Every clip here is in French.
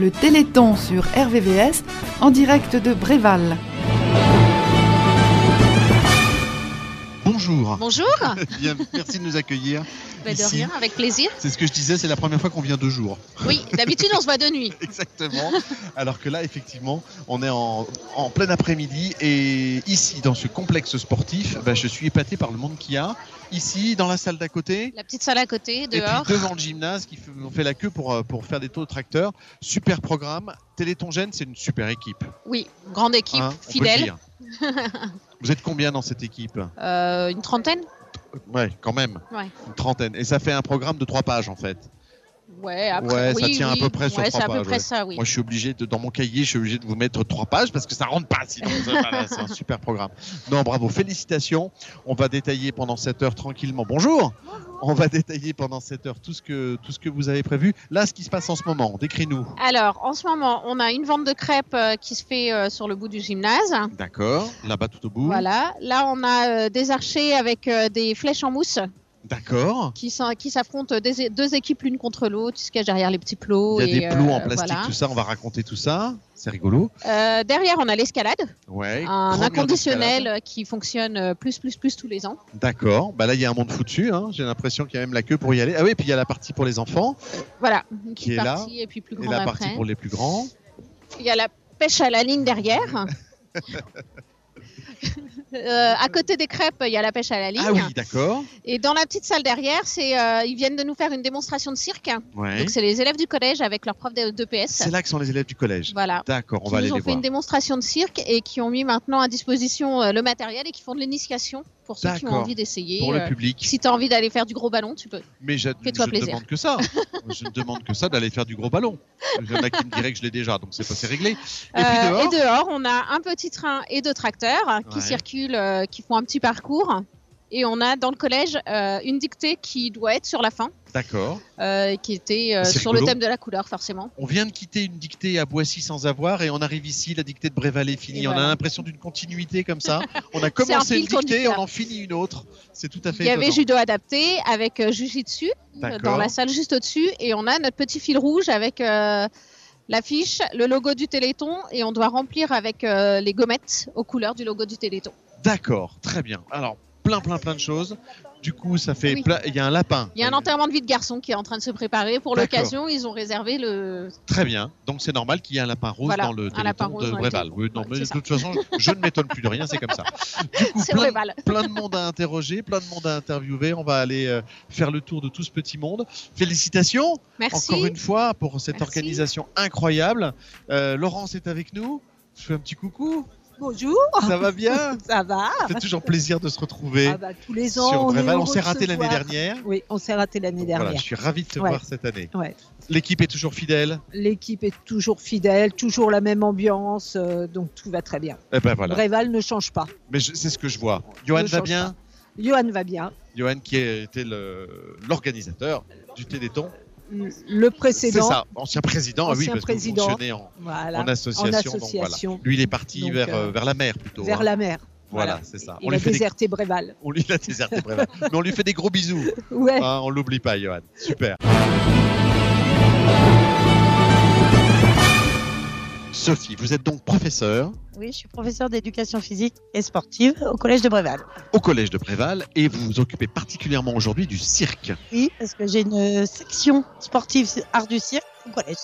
le Téléthon sur RVVS en direct de Bréval. Bonjour. Bonjour. Bien, merci de nous accueillir. Bah, de rien, avec plaisir. C'est ce que je disais, c'est la première fois qu'on vient deux jours. Oui, d'habitude on se voit de nuit. Exactement. Alors que là, effectivement, on est en, en plein après-midi et ici, dans ce complexe sportif, bah, je suis épaté par le monde qu'il y a. Ici, dans la salle d'à côté. La petite salle à côté, Et dehors. puis devant le gymnase, qui fait, on fait la queue pour, euh, pour faire des taux de tracteur. Super programme. Téléthon Gênes, c'est une super équipe. Oui, grande équipe, hein, fidèle. Vous êtes combien dans cette équipe Euh, une trentaine? Ouais, quand même. Ouais. Une trentaine. Et ça fait un programme de trois pages en fait. Ouais, après, Ouais, ça oui, tient à peu près sur Ouais, trois c'est à peu pages, près ça, oui. Moi, je suis obligé de, dans mon cahier, je suis obligé de vous mettre trois pages parce que ça rentre pas sinon. C'est un super programme. Non, bravo, félicitations. On va détailler pendant cette heure tranquillement. Bonjour. On va détailler pendant cette heure tout ce que tout ce que vous avez prévu. Là, ce qui se passe en ce moment, décris-nous. Alors, en ce moment, on a une vente de crêpes euh, qui se fait euh, sur le bout du gymnase. D'accord. Là-bas tout au bout. Voilà. Là, on a euh, des archers avec des flèches en mousse D'accord. qui s'affrontent des- deux équipes l'une contre l'autre. Ils se cachent derrière les petits plots. Il y a et, des plots euh, en plastique, voilà. tout ça. On va raconter tout ça. C'est rigolo. Euh, derrière, on a l'escalade, Ouais. un inconditionnel qui fonctionne euh, plus, plus, plus tous les ans. D'accord. Bah là, il y a un monde foutu. Hein. J'ai l'impression qu'il y a même la queue pour y aller. Ah oui, et puis il y a la partie pour les enfants Voilà, une Qui est là, et puis plus et grande la partie pour les plus grands. Il y a la pêche à la ligne derrière. Euh, à côté des crêpes, il y a la pêche à la ligne. Ah oui, d'accord. Et dans la petite salle derrière, c'est euh, ils viennent de nous faire une démonstration de cirque. Ouais. Donc c'est les élèves du collège avec leur prof de- d'EPS. C'est là que sont les élèves du collège. Voilà. D'accord, on qui va aller nous ont les fait voir. une démonstration de cirque et qui ont mis maintenant à disposition euh, le matériel et qui font de l'initiation pour ceux qui ont envie d'essayer. Pour le Euh, public. si tu as envie d'aller faire du gros ballon, tu peux. Mais je, je ne demande que ça. je ne demande que ça d'aller faire du gros ballon. Il y en a qui me diraient que je l'ai déjà, donc c'est pas c'est réglé. Et puis Euh, dehors, et dehors, on a un petit train et deux tracteurs qui Ouais. circulent, euh, qui font un petit parcours. Et on a dans le collège euh, une dictée qui doit être sur la fin, d'accord. euh, qui était euh, sur le thème de la couleur, forcément. On vient de quitter une dictée à Boissy sans avoir et on arrive ici, la dictée de Bréval est finie. On a l'impression d'une continuité comme ça. On a commencé une dictée, on en finit une autre. C'est tout à fait Il y avait judo adapté avec euh, jujitsu dans la salle juste au-dessus. Et on a notre petit fil rouge avec l'affiche, le logo du Téléthon. Et on doit remplir avec les gommettes aux couleurs du logo du Téléthon. D'accord, très bien. Alors, plein, plein, plein de choses. Du coup, ça fait. Oui. Il y a un lapin. Il y a un enterrement de vie de garçon qui est en train de se préparer. Pour l'occasion, ils ont réservé le, Très bien. Donc c'est normal qu'il y ait un lapin rose Voilà, dans le un lapin rose de Bréval. Oui, non, Ouais, mais c'est de toute façon, je ne m'étonne plus de rien, c'est comme ça. Du coup, plein, plein de monde à interroger, plein de monde à interviewer. On va aller euh, faire le tour de tout ce petit monde. Félicitations Merci. encore une fois pour cette Merci. organisation incroyable. Euh, Laurence est avec nous. Je fais un petit coucou. Bonjour, Ça va bien ça va Ça fait toujours plaisir de se retrouver ah bah, Tous les ans, sur on, est. On s'est raté l'année dernière. Oui, on s'est raté l'année dernière. Voilà, je suis ravi de te Ouais. voir cette année. Ouais. L'équipe est toujours fidèle. L'équipe est toujours fidèle, toujours la même ambiance, euh, donc tout va très bien. Eh ben voilà. Bréval ne change pas. Mais c'est ce que je vois. Johan Ne va bien. Johan va bien. Johan qui était l'organisateur du Téléthon. Le C'est précédent, ça, ancien président, ah oui, Ancien parce que vous président. fonctionnez en, voilà, en association. donc voilà. association. Lui, il est parti Donc, vers, euh, euh, vers la mer plutôt. vers hein. la mer. Voilà, c'est ça. Il On a lui, fait des... déserté Bréval. on lui a déserté Bréval. Mais on lui fait des gros bisous. Ouais. Hein, on l'oublie pas, Johan. Super. Sophie, vous êtes donc professeure Oui, je suis professeure d'éducation physique et sportive au collège de Bréval. au collège de Préval et vous vous occupez particulièrement aujourd'hui du cirque. Oui, parce que j'ai une section sportive art du cirque au collège.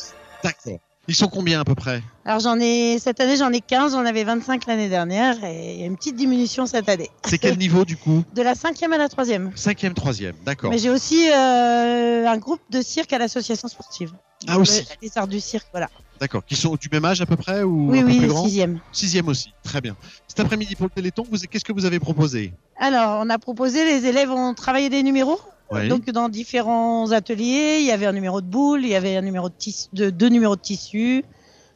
D'accord. Ils sont combien à peu près? Alors j'en ai cette année j'en ai 15, j'en avais 25 l'année dernière et il y a une petite diminution cette année. C'est quel niveau du coup? De la cinquième à la troisième. Cinquième, troisième, d'accord. Mais j'ai aussi euh, un groupe de cirque à l'association sportive. Ah aussi, Le- Les arts du cirque, voilà. D'accord. Qui sont du même âge à peu près ou Oui, un peu oui, plus grands sixième. Sixième aussi, très bien. Cet après-midi pour le Téléthon, vous, qu'est-ce que vous avez proposé Alors, on a proposé, les élèves ont travaillé des numéros. Oui. Donc, dans différents ateliers, il y avait un numéro de boule, il y avait un numéro de, tissu, de deux numéros de tissu,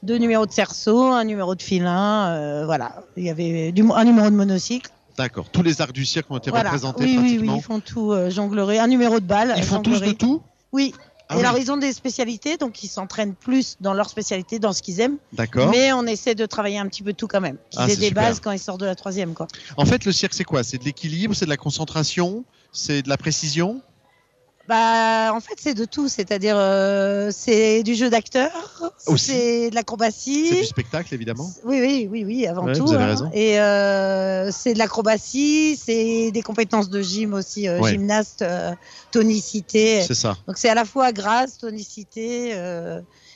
deux numéros de cerceau, un numéro de filin, euh, voilà. Il y avait du, un numéro de monocycle. D'accord. Tous les arts du cirque ont été Voilà. représentés Oui, oui, oui, ils font tout euh, jonglerie. Un numéro de balle. Ils font tous de tout Oui. Ah et oui. alors, ils ont des spécialités, donc ils s'entraînent plus dans leur spécialité, dans ce qu'ils aiment. D'accord. Mais on essaie de travailler un petit peu tout quand même. Qu'ils Ah, aient des super. bases quand ils sortent de la troisième, quoi. En fait, le cirque, c'est quoi? C'est de l'équilibre, c'est de la concentration, c'est de la précision? Bah, en fait, c'est de tout. C'est-à-dire, euh, c'est du jeu d'acteur, c'est de C'est l'acrobatie. du spectacle, évidemment. Oui, oui, oui, oui, avant Ouais, tout. vous avez hein. raison. Et euh, c'est de l'acrobatie, c'est des compétences de gym aussi, euh, Ouais. gymnaste, tonicité. C'est ça. Donc c'est à la fois grâce, tonicité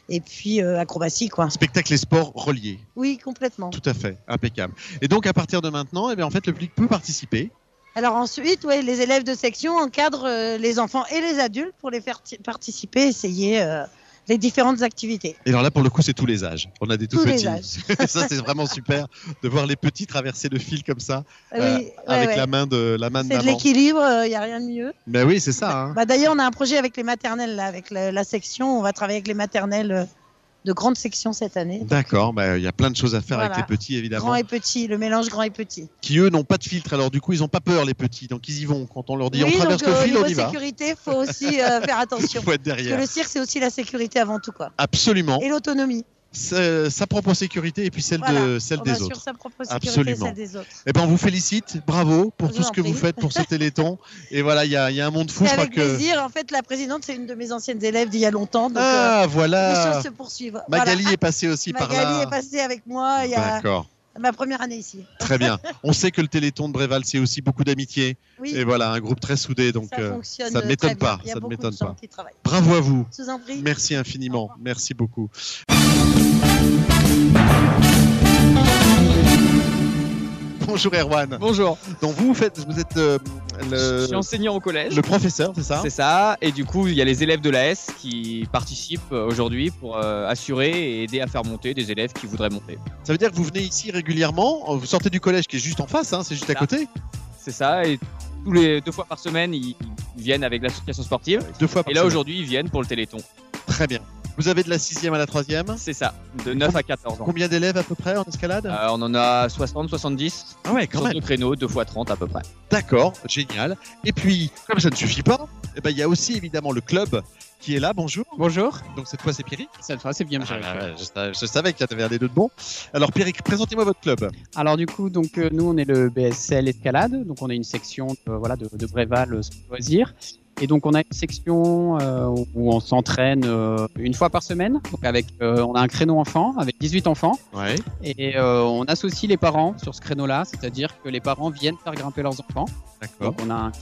et puis euh, acrobatie, quoi. Spectacle et sport reliés. Oui, complètement. Tout à fait. Impeccable. Et donc, à partir de maintenant, eh bien, en fait, le public peut participer. Alors ensuite, ouais, les élèves de section encadrent euh, les enfants et les adultes pour les faire ti- participer, essayer euh, les différentes activités. Et alors là, pour le coup, c'est tous les âges. On a des tout Tous petits. ça, c'est vraiment super de voir les petits traverser le fil comme ça, euh, oui, ouais, avec ouais. la main de la main de C'est de maman. l'équilibre, il n'y a rien de mieux. Mais oui, c'est ça. hein. Bah, D'ailleurs, on a un projet avec les maternelles, là, avec la, la section. On va travailler avec les maternelles euh, de grande section cette année. D'accord. bah, Il y a plein de choses à faire Voilà. avec les petits, évidemment, Grand et petit, le mélange grand et petit. qui eux n'ont pas de filtre. Alors du coup, ils n'ont pas peur, les petits. Donc ils y vont. Quand on leur dit oui, on traverse donc, le euh, fil, on y va. sécurité, il faut aussi euh, faire Il attention. faut être Parce que derrière. le cirque, c'est aussi la sécurité avant tout, quoi. Absolument. Et l'autonomie. Sa propre sécurité et puis celle de Voilà. celle on des autres. sa propre sécurité Absolument. et celle des autres. Eh ben, on vous félicite, bravo pour Je tout ce que vous faites pour ce Téléthon. Et voilà, il y y a un monde fou. Et je crois avec que... plaisir. En fait, la présidente, c'est une de mes anciennes élèves d'il y a longtemps. Donc, euh, Ah, les voilà. choses se poursuivent. Magali Voilà. est passée aussi par Magali là. est passée avec moi il y a D'accord, ma première année ici. très bien. On sait que le Téléthon de Bréval, c'est aussi beaucoup d'amitié. Oui, Et voilà, un groupe très soudé. Donc, ça euh, ça ne m'étonne pas, Il y a ça ne m'étonne pas. bravo à vous. Je vous en prie. Merci infiniment. Merci beaucoup. Bonjour Erwan. Bonjour, Donc vous, vous faites, vous êtes euh, je suis le, enseignant au collège. le professeur, c'est ça? C'est ça, et du coup, il y a les élèves de l'AS qui participent euh, aujourd'hui pour euh, assurer et aider à faire monter des élèves qui voudraient monter. Ça veut dire que vous venez ici régulièrement. Vous sortez du collège qui est juste en face, hein, c'est juste à côté? C'est ça, et tous les deux fois par semaine, ils, ils viennent avec l'association sportive. Deux fois par Et là, aujourd'hui, ils viennent pour le Téléthon. Très bien. Vous avez de la sixième à la troisième. C'est ça, de 9 à 14 ans. Combien d'élèves à peu près en escalade Euh, on en a 60, 70 Ah ouais, quand sur même. deux créneaux, 2 fois 30 à peu près. D'accord, génial. Et puis, comme ça ne suffit pas, eh ben, il y a aussi évidemment le club qui est là. Bonjour. Bonjour, Donc cette fois, c'est Pierrick. cette fois c'est bien Ah, ouais, je, savais, je savais qu'il y avait un des deux de bon. Alors Pierrick, présentez-moi votre club. Alors du coup, donc euh, nous on est le BSL Escalade, donc on est une section de, voilà de, de Bréval euh, loisirs. Et donc on a une section euh, où on s'entraîne euh, une fois par semaine. Donc avec, euh, on a un créneau enfant avec 18 enfants Ouais. et on associe les parents sur ce créneau-là, c'est-à-dire que les parents viennent faire grimper leurs enfants. D'accord. Donc on a un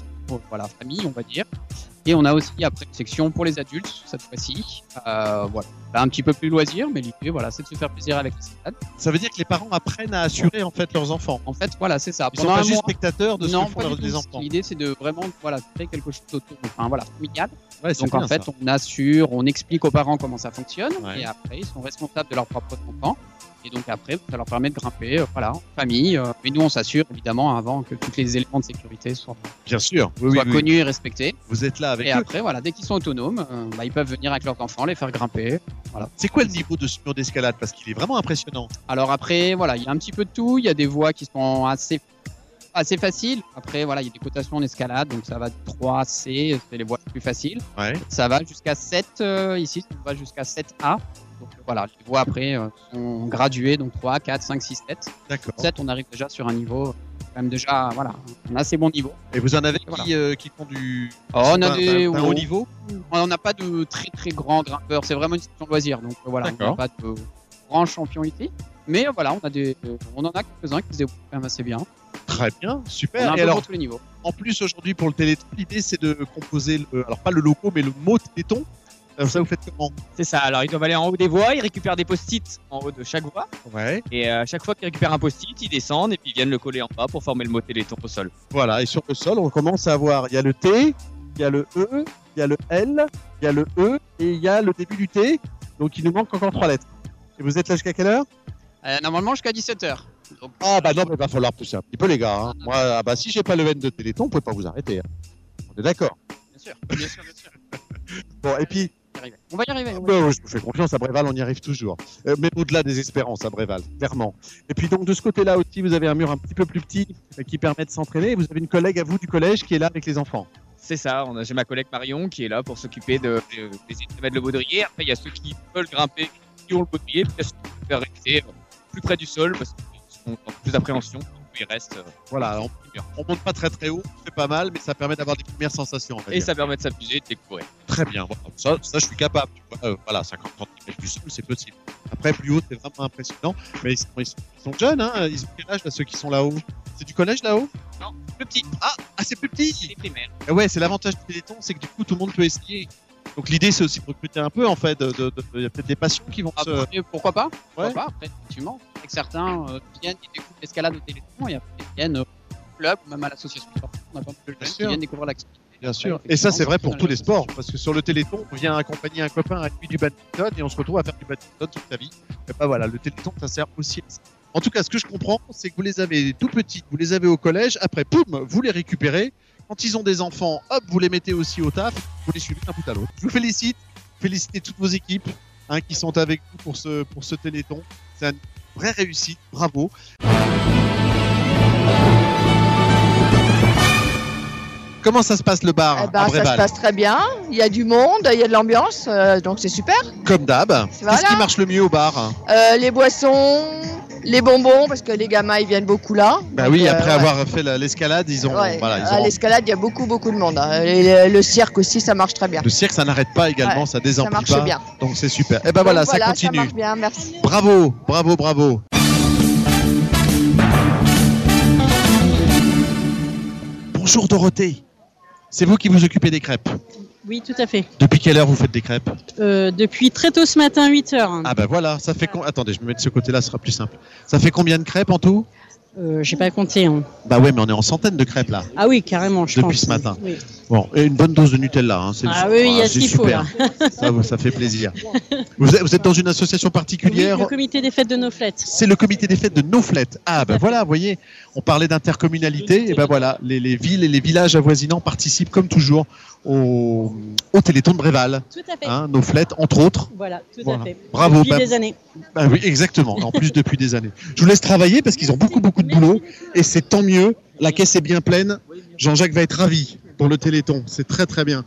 voilà famille, on va dire. Et on a aussi après une section pour les adultes cette fois-ci. Euh, voilà, Là, un petit peu plus loisir, mais l'idée voilà, c'est de se faire plaisir avec l'escalade. Ça veut dire que les parents apprennent à assurer en fait leurs enfants. En fait, voilà, c'est ça. Ils sont Pendant pas un juste mois- spectateurs de ce non, que font pas leurs- les enfants. L'idée, c'est de vraiment voilà, créer quelque chose autour, enfin voilà, familial. Ouais, Donc en fait, ça. on assure, on explique aux parents comment ça fonctionne, Ouais. et après, ils sont responsables de leur propre enfant. Et donc après, ça leur permet de grimper, euh, voilà, en famille. euh, mais nous, on s'assure évidemment avant que tous les éléments de sécurité soient, bien sûr. Oui, oui, soient oui. connus et respectés. Vous êtes là avec Et eux. après, voilà, dès qu'ils sont autonomes, euh, bah, ils peuvent venir avec leurs enfants, les faire grimper. C'est quoi le niveau de ce mur d'escalade? Parce qu'il est vraiment impressionnant. Alors après, voilà, il y a un petit peu de tout. Il y a des voies qui sont assez assez faciles. Après, voilà, il y a des cotations en escalade, donc ça va de 3 C, c'est les voies les plus faciles. Ouais. Ça va jusqu'à 7 euh, ici, ça va jusqu'à 7A. Donc euh, voilà, les voies après euh, sont graduées, donc 3, 4, 5, 6, 7. D'accord. 7, on arrive déjà sur un niveau, quand même déjà, voilà, un assez bon niveau. Et vous en avez Voilà. qui, euh, qui font du Oh, on a des d'un haut niveau? On n'a pas de très très grands grimpeurs, c'est vraiment une section loisir, donc voilà, on n'a pas de grands champions ici. Mais voilà, on a des, on en a quelques-uns qui se débrouillent quand même assez bien. Très bien, On a super. un Et peu alors, pour tous les niveaux. en plus aujourd'hui pour le Téléthon, l'idée c'est de composer, le, alors pas le logo, mais le mot Téléthon. Alors ça vous faites comment C'est ça, alors ils doivent aller en haut des voies, ils récupèrent des post-it en haut de chaque voie, Ouais. et euh, à chaque fois qu'ils récupèrent un post-it, ils descendent et puis ils viennent le coller en bas pour former le mot Téléthon au sol. Voilà. Et sur le sol, on commence à avoir, il y a le T, il y a le E, il y a le L, il y a le E et il y a le début du T. Donc il nous manque encore trois lettres. Et vous êtes là jusqu'à quelle heure Euh, normalement jusqu'à 17h. Donc, Ah bah non, mais il va falloir pousser un petit peu les gars. hein. Moi, ah bah si j'ai pas le N de Téléthon, vous pouvez pas vous arrêter. hein. On est d'accord. bien sûr, bien sûr, bien sûr. Bon, et puis, On va y arriver. On va y arriver. oui. bah, je vous fais confiance à Bréval, on y arrive toujours. Euh, mais au-delà des espérances à Bréval, clairement. Et puis donc de ce côté-là aussi, vous avez un mur un petit peu plus petit euh, qui permet de s'entraîner. Vous avez une collègue à vous du collège qui est là avec les enfants. C'est ça, on a- j'ai ma collègue Marion qui est là pour s'occuper de, de, de mettre le baudrier. Après, il y a ceux qui veulent grimper, qui ont le baudrier, puis il y a ceux qui veulent rester euh, plus près du sol parce qu'ils ont plus d'appréhension. Il reste. euh, Voilà, on, on monte pas très très haut, c'est pas mal, mais ça permet d'avoir des premières sensations. Et dire. ça permet de s'amuser et de découvrir. Très bien, voilà. ça, ça je suis capable. tu vois. Euh, voilà, 50 cm du sol, c'est possible. Après, plus haut, c'est vraiment impressionnant. Mais ils sont, ils sont- ils sont jeunes, hein. Ils ont quel âge, là, ceux qui sont là-haut? C'est du collège là-haut? Le petit, ah, ah, c'est plus petit les primaires. Et Ouais, c'est l'avantage du Téléthon, c'est que du coup, tout le monde peut essayer. Donc l'idée, c'est aussi de recruter un peu, en fait. de- de- de- Il y a peut-être des passions qui vont se... Après, pourquoi pas Pourquoi Ouais. pas Après, effectivement, avec certains euh, viennent, qui découvrent l'escalade au téléphone, et après qui viennent au club ou même à l'association sportive. On a pas de jeunes qui viennent découvrir l'activité. Bien sûr. Et ça, c'est vrai pour tous les sports. Parce que sur le Téléthon, on vient accompagner un copain avec lui du badminton et on se retrouve à faire du badminton toute sa vie. Et bah voilà, le Téléthon, ça sert aussi à ça. En tout cas, ce que je comprends, c'est que vous les avez tout petits, vous les avez au collège, après, poum, vous les récupérez. Quand ils ont des enfants, hop, vous les mettez aussi au taf, vous les suivez d'un bout à l'autre. Je vous félicite, félicitez toutes vos équipes hein, qui sont avec vous pour ce, pour ce Téléthon. C'est une vraie réussite, bravo. Comment ça se passe le bar Eh ben, à ça se passe très bien. Il y a du monde, il y a de l'ambiance, euh, donc c'est super. Comme d'hab. Qu'est-ce qui marche le mieux au bar Euh, les boissons, les bonbons, parce que les gamins ils viennent beaucoup là. Bah oui, euh, après ouais. avoir fait la- l'escalade, ils ont. Ouais. Voilà, ils À ont- l'escalade, il y a beaucoup beaucoup de monde. hein. Et le, le cirque aussi, ça marche très bien. Le cirque, ça n'arrête pas également, Ouais, ça Ça désemplit marche pas. bien. Donc c'est super. Et ben voilà, Donc ça voilà, continue. marche bien, merci. bravo, bravo, bravo. Bonjour Dorothée. C'est vous qui vous occupez des crêpes. Oui, tout à fait. Depuis quelle heure vous faites des crêpes Euh, depuis très tôt ce matin, 8 heures. Ah ben voilà, ça fait con... Attendez, je me mets de ce côté-là, ce sera plus simple. Ça fait combien de crêpes en tout? Euh, J'ai pas compté. hein. Bah ouais, mais on est en centaines de crêpes là. Ah oui, carrément, je Depuis pense. ce matin. Oui. Bon, et une bonne dose de Nutella. Hein, c'est Ah oui, il y a c'est ce qu'il faut, ça, ça fait plaisir. Vous êtes, vous êtes dans une association Oui, particulière le comité des fêtes de nos flettes. C'est le comité des fêtes de Noflet. Ah ben voilà, vous voyez, on parlait d'intercommunalité, et ben voilà, les, les villes et les villages avoisinants participent comme toujours au, au Téléthon de Bréval. Tout à fait. Hein, Noflet, entre autres. Voilà, tout Voilà. à fait. Bravo, Depuis bah- des années. Ah oui, exactement. En plus depuis des années. Je vous laisse travailler parce qu'ils ont beaucoup beaucoup de boulot et c'est tant mieux. La caisse est bien pleine. Jean-Jacques va être ravi pour le Téléthon. C'est très très bien.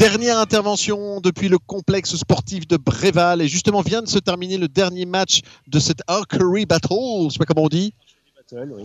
Dernière intervention depuis le complexe sportif de Bréval et justement vient de se terminer le dernier match de cette Archery Battle. Je sais pas comment on dit.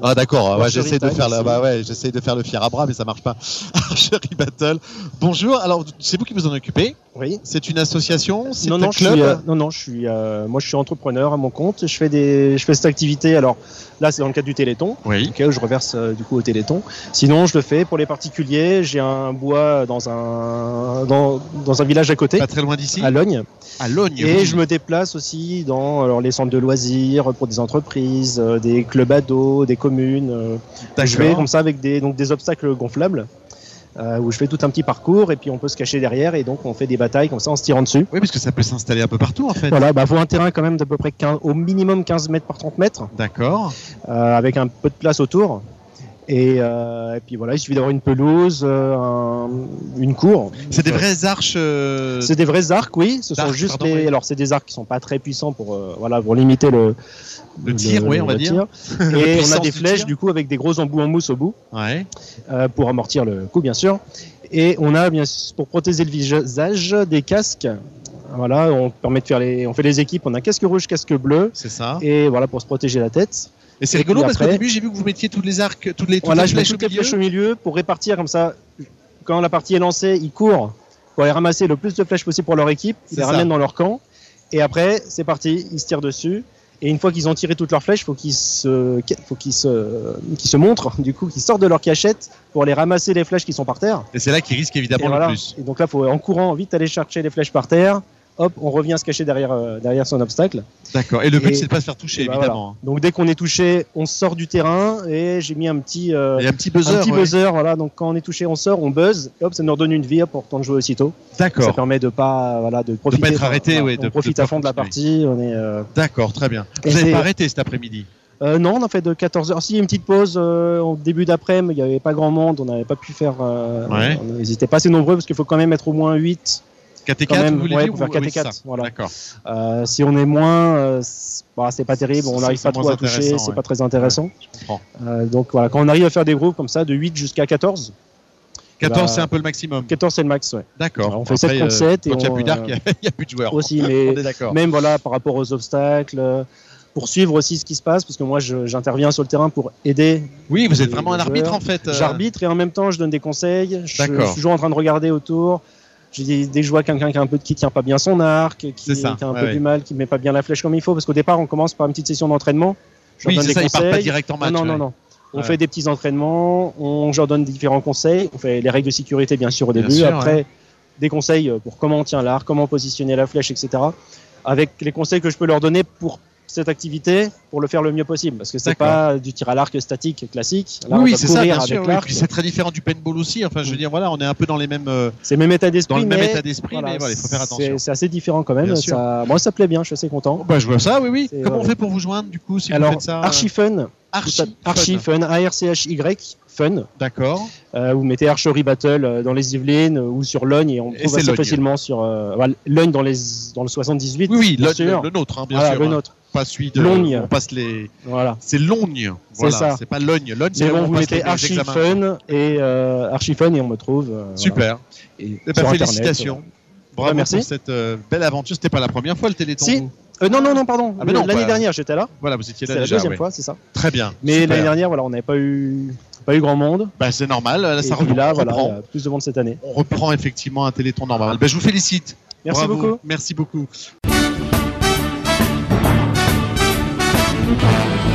Ah d'accord, ouais, j'essaie de faire la, bah ouais, j'essaie de faire le fier à bras mais ça marche pas. Archery Battle. Bonjour. Alors c'est vous qui vous en occupez Oui. C'est une association C'est Non, un non, je club suis, euh, non, non, je suis, euh, moi, je suis entrepreneur à mon compte. Je fais des, je fais cette activité. Alors là, c'est dans le cadre du Téléthon. Oui. où je reverse euh, du coup au Téléthon. Sinon, je le fais pour les particuliers. J'ai un bois dans un, dans, dans un village à côté, Pas très loin d'ici. à Logne. À Logne. Et oui. je me déplace aussi dans alors, les centres de loisirs pour des entreprises, des clubs ados, des communes. euh, je vais comme ça avec des, donc, des obstacles gonflables. euh, où je fais tout un petit parcours et puis on peut se cacher derrière et donc on fait des batailles comme ça en se tirant dessus. Oui, parce que ça peut s'installer un peu partout en fait. Voilà, bah faut un terrain quand même d'à peu près 15, au minimum 15 mètres par 30 mètres, D'accord. euh, avec un peu de place autour. Et, euh, et puis voilà, il suffit d'avoir une pelouse, euh, un- une cour. C'est des vraies arches. euh, C'est des vrais arcs, oui. Ce sont juste pardon, les. oui. Alors c'est des arcs qui sont pas très puissants pour voilà pour limiter le Le tir, oui, on va dire. tir. Et on a des flèches du coup avec des gros embouts en mousse au bout Ouais. pour amortir le coup, bien sûr. Et on a bien sûr, pour protéger le visage des casques. Voilà, on permet de faire les, on fait les équipes. On a casque rouge, casque bleu, C'est ça. et voilà pour se protéger la tête. Et c'est et rigolo parce qu'au début, j'ai vu que vous mettiez toutes les arcs, toutes les, toutes Voilà, les je mets flèches toutes au les milieu. flèches au milieu pour répartir comme ça. Quand la partie est lancée, ils courent pour aller ramasser le plus de flèches possible pour leur équipe. Ils les ça. ramènent dans leur camp. Et après, c'est parti, ils se tirent dessus. Et une fois qu'ils ont tiré toutes leurs flèches, faut qu'ils se, faut qu'ils se, qu'ils se montrent, du coup, qu'ils sortent de leur cachette pour aller ramasser les flèches qui sont par terre. Et c'est là qu'ils risquent Et, évidemment voilà. le plus. Et donc là, faut en courant vite aller chercher les flèches par terre. Hop, on revient se cacher derrière, euh, derrière son obstacle. D'accord. Et le but, c'est de pas se faire toucher, bah évidemment. voilà. Donc dès qu'on est touché, on sort du terrain et j'ai mis un petit, euh, un petit buzzer. un petit ouais. buzzer, voilà. Donc quand on est touché, on sort, on buzz, et hop, ça nous redonne une vie pour de jouer aussitôt. Ça D'accord. permet de pas, voilà, de profiter. être arrêté, voilà, ouais, on de- profite de à fond de la partie. On est, euh, D'accord, très bien. Vous n'avez pas arrêté cet après-midi? euh, non, on a fait de 14 heures. Si, il y a une petite pause euh, au début d'après-midi, il n'y avait pas grand monde, on n'avait pas pu faire. Euh, Ouais. on- Ils n'étaient pas assez nombreux parce qu'il faut quand même être au moins 8 4 Quand 4 même, vous voulez ouais, dire pour faire ou- 4 oui, et c'est 4, ça. voilà. D'accord. Euh, si on est moins, euh, c'est bah, pas terrible, on n'arrive pas trop à toucher, c'est ouais. pas très intéressant. Je comprends. Euh, donc voilà, quand on arrive à faire des groupes comme ça, de 8 jusqu'à 14, 14, Bah, c'est un peu le maximum. 14 c'est le max, ouais. D'accord. On fait Après, 7 contre euh, 7 et Quand il n'y a plus d'arc, euh, il n'y a, plus de joueurs. aussi, mais même voilà par rapport aux obstacles, euh, pour suivre aussi ce qui se passe, parce que moi j'interviens sur le terrain pour aider. Oui, vous êtes vraiment un arbitre joueurs. en fait. euh, J'arbitre et en même temps je donne des conseils. Je, suis toujours en train de regarder autour. J'ai des, joueurs quelqu'un qui a un peu qui tient pas bien son arc, qui, C'est ça, qui a un ouais, peu ouais. du mal, qui met pas bien la flèche comme il faut, parce qu'au départ on commence par une petite session d'entraînement. Oui, c'est ça, ils partent pas direct en match. non, non, ouais. non. On fait des petits entraînements, on, leur donne différents conseils, on fait les règles de sécurité bien sûr au début, sûr, après des conseils euh, pour comment on tient l'arc, comment positionner la flèche, etc. Avec les conseils que je peux leur donner pour cette activité, pour le faire le mieux possible, parce que c'est pas du tir à l'arc statique classique. Là, Oui, c'est ça, bien sûr. oui. c'est très différent du paintball aussi. Enfin, je veux dire, voilà, on est un peu dans les mêmes, euh, C'est même état d'esprit, dans le même mais état d'esprit, voilà, mais voilà, il faut faire attention. C'est assez différent quand même. Ça, moi, ça plaît bien, je suis assez content. Bah, je vois ça, oui, oui. Comment euh, on fait pour vous joindre, du coup, si vous Alors, faites ça euh, Archi Fun, Archi. Archi Fun. A-R-C-H-Y, Fun. D'accord. Euh, vous mettez Archery Battle euh, dans les Yvelines euh, ou sur Logne et on Et trouve assez Logne. facilement sur euh, Logne dans, les, dans le 78. Oui, oui, bien le, sûr. le- nôtre, hein, bien Voilà, sûr. le hein. nôtre. Pas celui de. Logne. On passe les. Voilà. C'est Logne. C'est ça. C'est pas Logne. Logne, c'est bon, on vous mettez Archi. Fun et euh, Archi Fun et on me trouve. euh, voilà. Super. Et Eh ben, Internet, félicitations. voilà. Bravo merci. pour cette euh, belle aventure. C'était pas la première fois le Téléthon. Si. Euh, non, non, non, pardon. Ah, L'année bah, dernière, j'étais là. Voilà, vous étiez là C'est la déjà. deuxième ouais. fois, c'est ça. Très bien. Mais l'année dernière, voilà, on n'avait pas eu, pas eu grand monde. Bah, c'est normal. Là, ça reprend. là, voilà, reprend. plus de monde cette année. On reprend effectivement un Téléthon normal. Ben, je vous félicite. Merci Bravo. beaucoup. Merci beaucoup. Thank you.